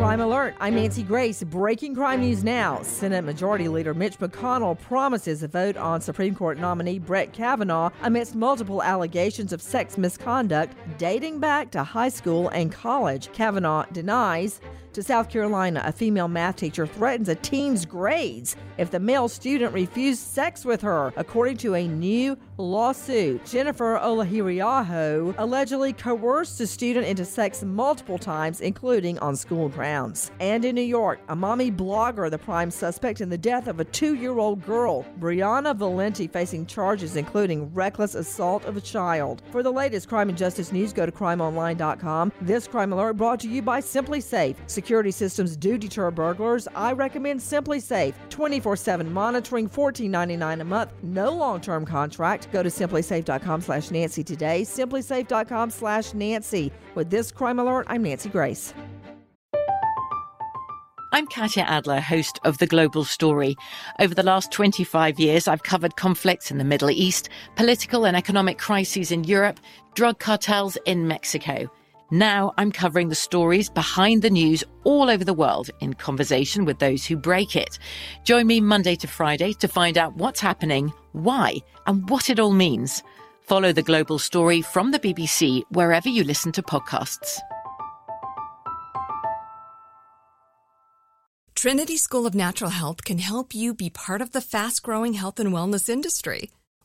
Crime Alert. I'm Nancy Grace. Breaking crime news now. Senate Majority Leader Mitch McConnell promises a vote on Supreme Court nominee Brett Kavanaugh amidst multiple allegations of sex misconduct dating back to high school and college. Kavanaugh denies. To South Carolina, a female math teacher threatens a teen's grades if the male student refused sex with her, according to a new lawsuit. Jennifer Olahiriaho allegedly coerced a student into sex multiple times, including on school grounds. And in New York, a mommy blogger, the prime suspect in the death of a two year old girl, Brianna Valenti, facing charges including reckless assault of a child. For the latest crime and justice news, go to crimeonline.com. This crime alert brought to you by SimpliSafe. Security systems do deter burglars. I recommend SimpliSafe. 24 7 monitoring, $14.99 a month, no long term contract. Go to simplisafe.com slash Nancy today. Simplisafe.com slash Nancy. With this crime alert, I'm Nancy Grace. I'm Katya Adler, host of The Global Story. Over the last 25 years, I've covered conflicts in the Middle East, political and economic crises in Europe, drug cartels in Mexico. Now I'm covering the stories behind the news all over the world in conversation with those who break it. Join me Monday to Friday to find out what's happening, why, and what it all means. Follow the global story from the BBC wherever you listen to podcasts. Trinity School of Natural Health can help you be part of the fast growing health and wellness industry.